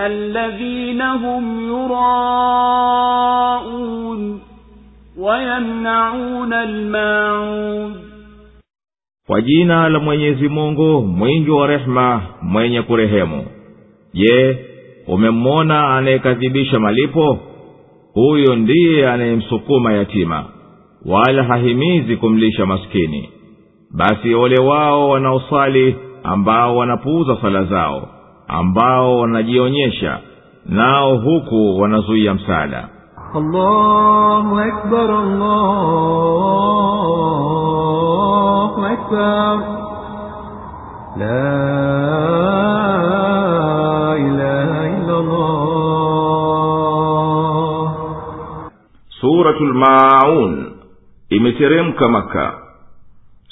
الذين هم يراءون ويمنعون الماعون kwa jina la mwenyezi mungu mwingi wa rehema mwenye kurehemu je umemwona anayekadhibisha malipo huyo ndiye anayemsukuma yatima wala hahimizi kumlisha maskini basi ole wao wanaosali ambao wanapuuza sala zao ambao wanajionyesha nao huku wanazuia msaada allahu. La ilaha illallah. Imeteremka Maka.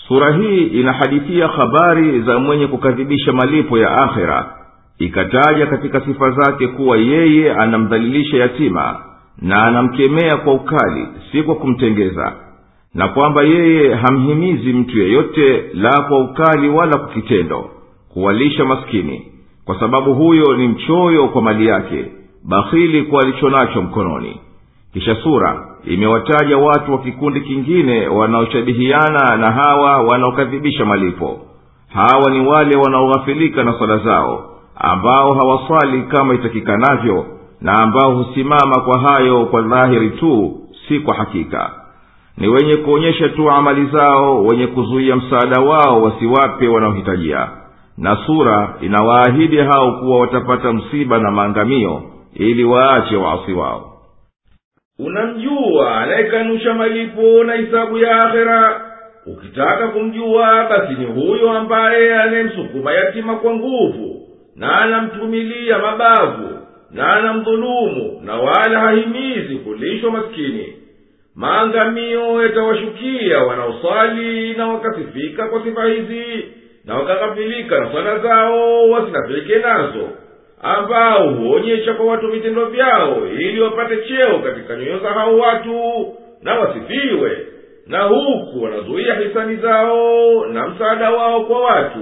Sura hii inahadithia habari za mwenye kukadhibisha malipo ya akhira ikataja katika sifa zake kuwa yeye anamdhalilisha yatima na anamkemea kwa ukali si kwa kumtengeza na kwamba yeye hamhimizi mtu yeyote la kwa ukali wala kwa kitendo kuwalisha maskini kwa sababu huyo ni mchoyo kwa mali yake bakhili kwa alicho nacho mkononi. Kisha sura imewataja watu wa kikundi kingine wanaoshabihiana na hawa wanaokadhibisha malipo. Hawa ni wale wanaoghafilika na swala zao ambao hawaswali kama itakikanavyo na ambao husimama kwa hayo kwa dhahiri tu si kwa hakika. Ni wenye kuonyesha tu amali zao wenye kuzuia msaada wao wasiwape wanaohitajia. Na sura inawaahidi hao kuwa watapata msiba na maangamio ili waache waasi wao. Unamjua anayekanusha malipo na hisabu ya akhera? Ukitaka kumjua basi ni huyo ambaye anayemsukuma yatima kwa nguvu na anamtumilia mabavu na anamdhulumu na wala hahimizi kulishwa maskini. Maangamio yatawashukia wanaosali na wakasifika kwa sifa hizi na wakaghafilika na swala zao wasinafike nazo ambao huonyesha kwa watu vitendo vyao ili wapate cheo katika nyoyo za hao watu na wasifiwe. Na huku wanazuia hisani zao na msaada wao kwa watu